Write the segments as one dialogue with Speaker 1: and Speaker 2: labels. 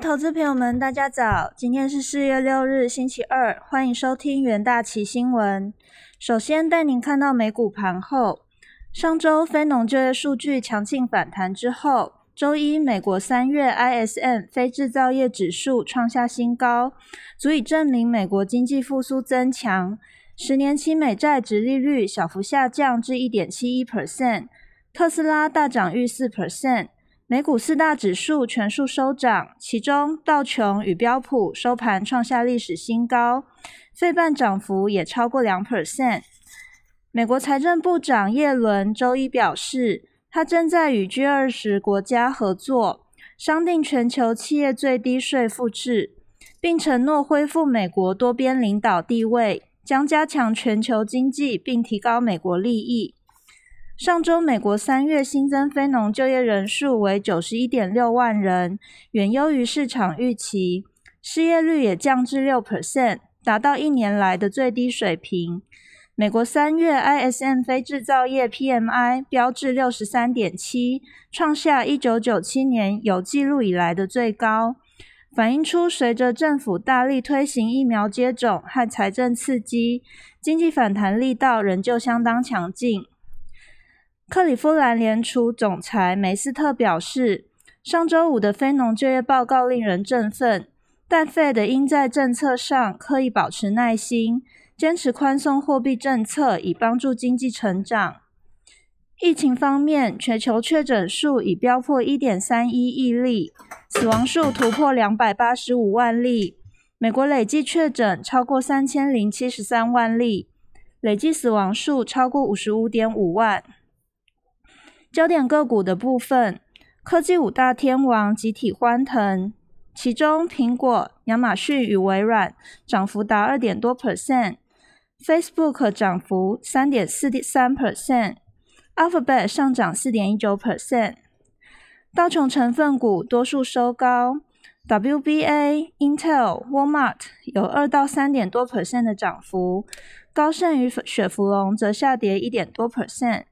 Speaker 1: 投资朋友们，大家早！今天是四月六日，星期二，欢迎收听元大旗新闻。首先带您看到美股盘后，上周非农就业数据强劲反弹之后，周一美国三月 ISM 非制造业指数创下新高，足以证明美国经济复苏增强。十年期美债直利率小幅下降至一点七一 percent，特斯拉大涨逾四 percent。美股四大指数全数收涨，其中道琼与标普收盘创下历史新高，费半涨幅也超过两 percent。美国财政部长耶伦周一表示，他正在与 G 二十国家合作，商定全球企业最低税负制，并承诺恢复美国多边领导地位，将加强全球经济，并提高美国利益。上周，美国三月新增非农就业人数为九十一点六万人，远优于市场预期。失业率也降至六 percent，达到一年来的最低水平。美国三月 ISM 非制造业 PMI 标至六十三点七，创下一九九七年有记录以来的最高，反映出随着政府大力推行疫苗接种和财政刺激，经济反弹力道仍旧相当强劲。克里夫兰联储总裁梅斯特表示，上周五的非农就业报告令人振奋，但 Fed 应在政策上刻意保持耐心，坚持宽松货币政策，以帮助经济成长。疫情方面，全球确诊数已飙破一点三一亿例，死亡数突破两百八十五万例。美国累计确诊超过三千零七十三万例，累计死亡数超过五十五点五万。焦点个股的部分，科技五大天王集体欢腾，其中苹果、亚马逊与微软涨幅达二点多 percent，Facebook 涨幅三点四三 percent，Alphabet 上涨四点一九 percent。道琼成分股多数收高，WBA、Intel、Walmart 有二到三点多 percent 的涨幅，高盛与雪佛龙则下跌一点多 percent。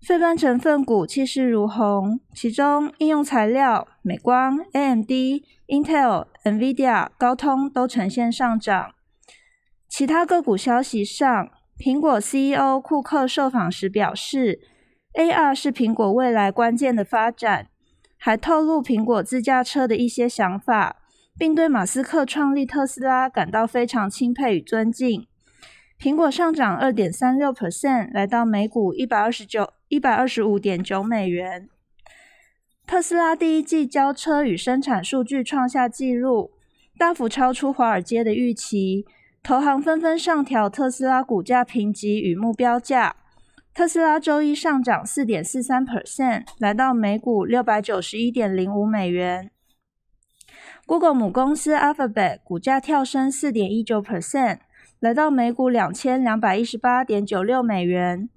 Speaker 1: 费半成分股气势如虹，其中应用材料、美光、AMD、Intel、NVIDIA、高通都呈现上涨。其他个股消息上，苹果 CEO 库克受访时表示，AR 是苹果未来关键的发展，还透露苹果自驾车的一些想法，并对马斯克创立特斯拉感到非常钦佩与尊敬。苹果上涨二点三六 percent，来到每股一百二十九。一百二十五点九美元。特斯拉第一季交车与生产数据创下纪录，大幅超出华尔街的预期，投行纷纷上调特斯拉股价评级与目标价。特斯拉周一上涨四点四三 percent，来到每股六百九十一点零五美元。Google 母公司 Alphabet 股价跳升四点一九 percent，来到每股两千两百一十八点九六美元。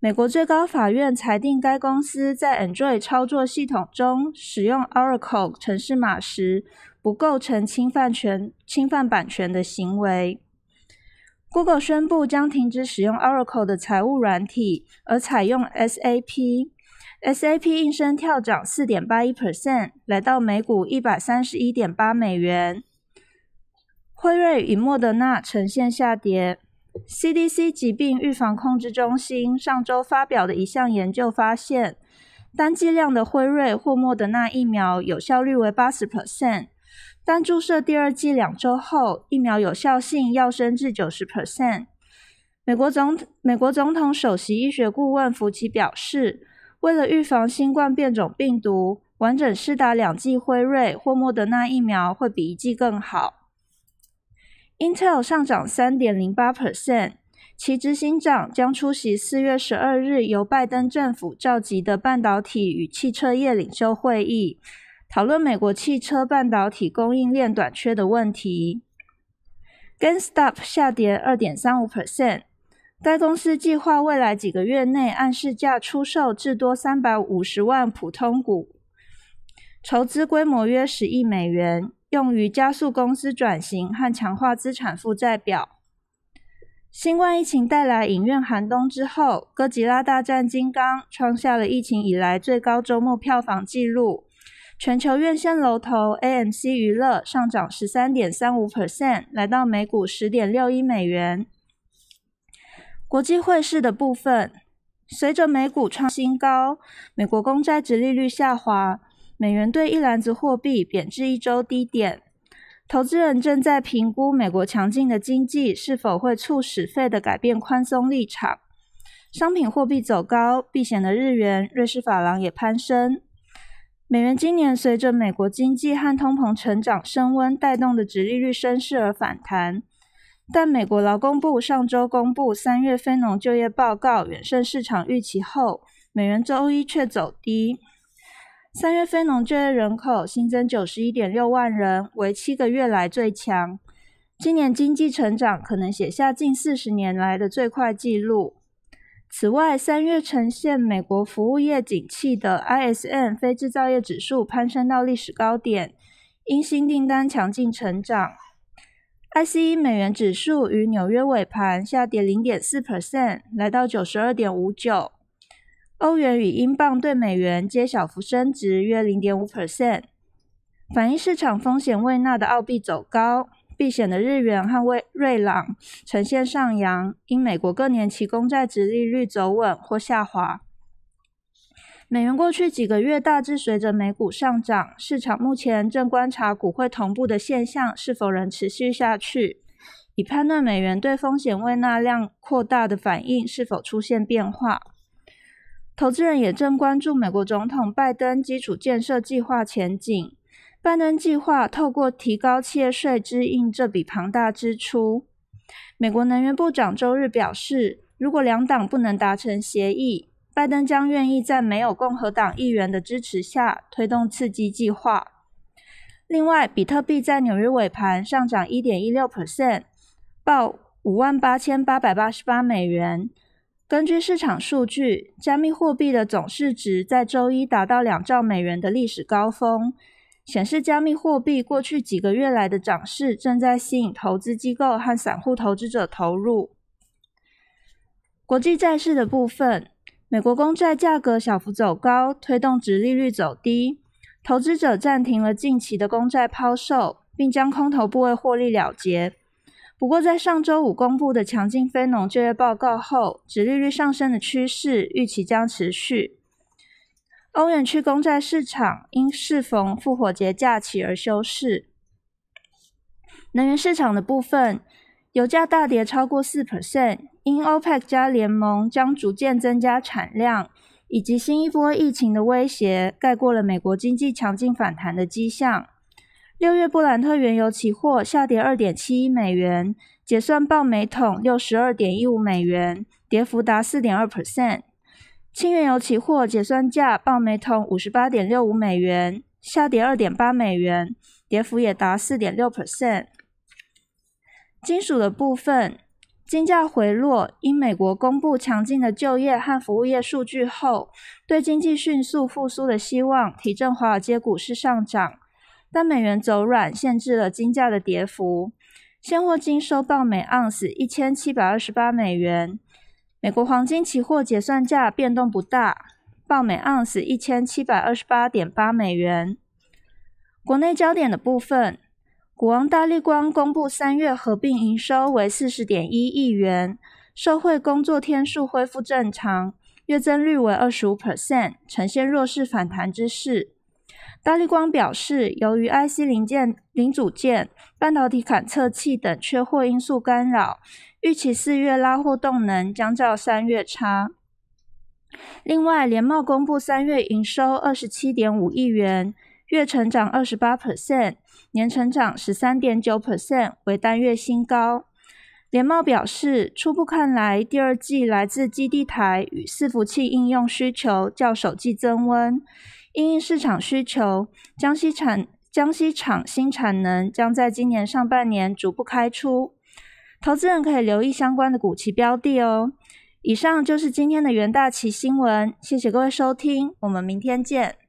Speaker 1: 美国最高法院裁定，该公司在 Android 操作系统中使用 Oracle 城市码时，不构成侵犯权、侵犯版权的行为。Google 宣布将停止使用 Oracle 的财务软体，而采用 SAP。SAP 应声跳涨四点八一 percent，来到每股一百三十一点八美元。辉瑞与莫德纳呈现下跌。CDC 疾病预防控制中心上周发表的一项研究发现，单剂量的辉瑞或莫德纳疫苗有效率为八十 percent，但注射第二剂两周后，疫苗有效性要升至九十 percent。美国总统美国总统首席医学顾问福奇表示，为了预防新冠变种病毒，完整施打两剂辉瑞或莫德纳疫苗会比一剂更好。Intel 上涨三点零八 percent，其执行长将出席四月十二日由拜登政府召集的半导体与汽车业领袖会议，讨论美国汽车半导体供应链短缺的问题。g a n s t o p 下跌二点三五 percent，该公司计划未来几个月内按市价出售至多三百五十万普通股，筹资规模约十亿美元。用于加速公司转型和强化资产负债表。新冠疫情带来影院寒冬之后，《哥吉拉大战金刚》创下了疫情以来最高周末票房纪录，全球院线龙头 AMC 娱乐上涨十三点三五 percent，来到每股十点六一美元。国际汇市的部分，随着美股创新高，美国公债殖利率下滑，美元兑一篮子货币贬至一周低点。投资人正在评估美国强劲的经济是否会促使费的改变宽松立场。商品货币走高，避险的日元、瑞士法郎也攀升。美元今年随着美国经济和通膨成长升温带动的殖利率升势而反弹。但美国劳工部上周公布三月非农就业报告远胜市场预期后，美元周一却走低。三月非农就业人口新增九十一点六万人，为七个月来最强。今年经济成长可能写下近四十年来的最快纪录。此外，三月呈现美国服务业景气的 ISM 非制造业指数攀升到历史高点，因新订单强劲成长。ICE 美元指数于纽约尾盘下跌零点四 percent，来到九十二点五九。欧元与英镑对美元皆小幅升值约零点五 percent，反映市场风险未纳的澳币走高，避险的日元和瑞瑞郎呈现上扬，因美国各年期公债值利率走稳或下滑。美元过去几个月大致随着美股上涨，市场目前正观察股汇同步的现象是否仍持续下去，以判断美元对风险未纳量扩大的反应是否出现变化。投资人也正关注美国总统拜登基础建设计划前景。拜登计划透过提高企业税支应这笔庞大支出。美国能源部长周日表示，如果两党不能达成协议，拜登将愿意在没有共和党议员的支持下推动刺激计划。另外，比特币在纽约尾盘上涨一点一六 percent，报五万八千八百八十八美元。根据市场数据，加密货币的总市值在周一达到两兆美元的历史高峰，显示加密货币过去几个月来的涨势正在吸引投资机构和散户投资者投入。国际债市的部分。美国公债价格小幅走高，推动值利率走低，投资者暂停了近期的公债抛售，并将空头部位获利了结。不过，在上周五公布的强劲非农就业报告后，指利率上升的趋势预期将持续。欧元区公债市场因适逢复活节假期而休市。能源市场的部分。油价大跌超过四 percent，因 OPEC 加联盟将逐渐增加产量，以及新一波疫情的威胁，盖过了美国经济强劲反弹的迹象。六月布兰特原油期货下跌二点七一美元，结算报每桶六十二点一五美元，跌幅达四点二 percent。轻原油期货结算价报每桶五十八点六五美元，下跌二点八美元，跌幅也达四点六 percent。金属的部分，金价回落，因美国公布强劲的就业和服务业数据后，对经济迅速复苏的希望提振华尔街股市上涨。但美元走软，限制了金价的跌幅。现货金收报每盎司一千七百二十八美元。美国黄金期货结算价变动不大，报每盎司一千七百二十八点八美元。国内焦点的部分。股王大力光公布三月合并营收为四十点一亿元，社会工作天数恢复正常，月增率为二十五 percent，呈现弱势反弹之势。大力光表示，由于 IC 零件、零组件、半导体感测器等缺货因素干扰，预期四月拉货动能将较三月差。另外，联茂公布三月营收二十七点五亿元。月成长二十八 percent，年成长十三点九 percent，为单月新高。联茂表示，初步看来，第二季来自基地台与伺服器应用需求较首季增温。因应市场需求，江西产江西厂新产能将在今年上半年逐步开出。投资人可以留意相关的股期标的哦。以上就是今天的元大旗新闻，谢谢各位收听，我们明天见。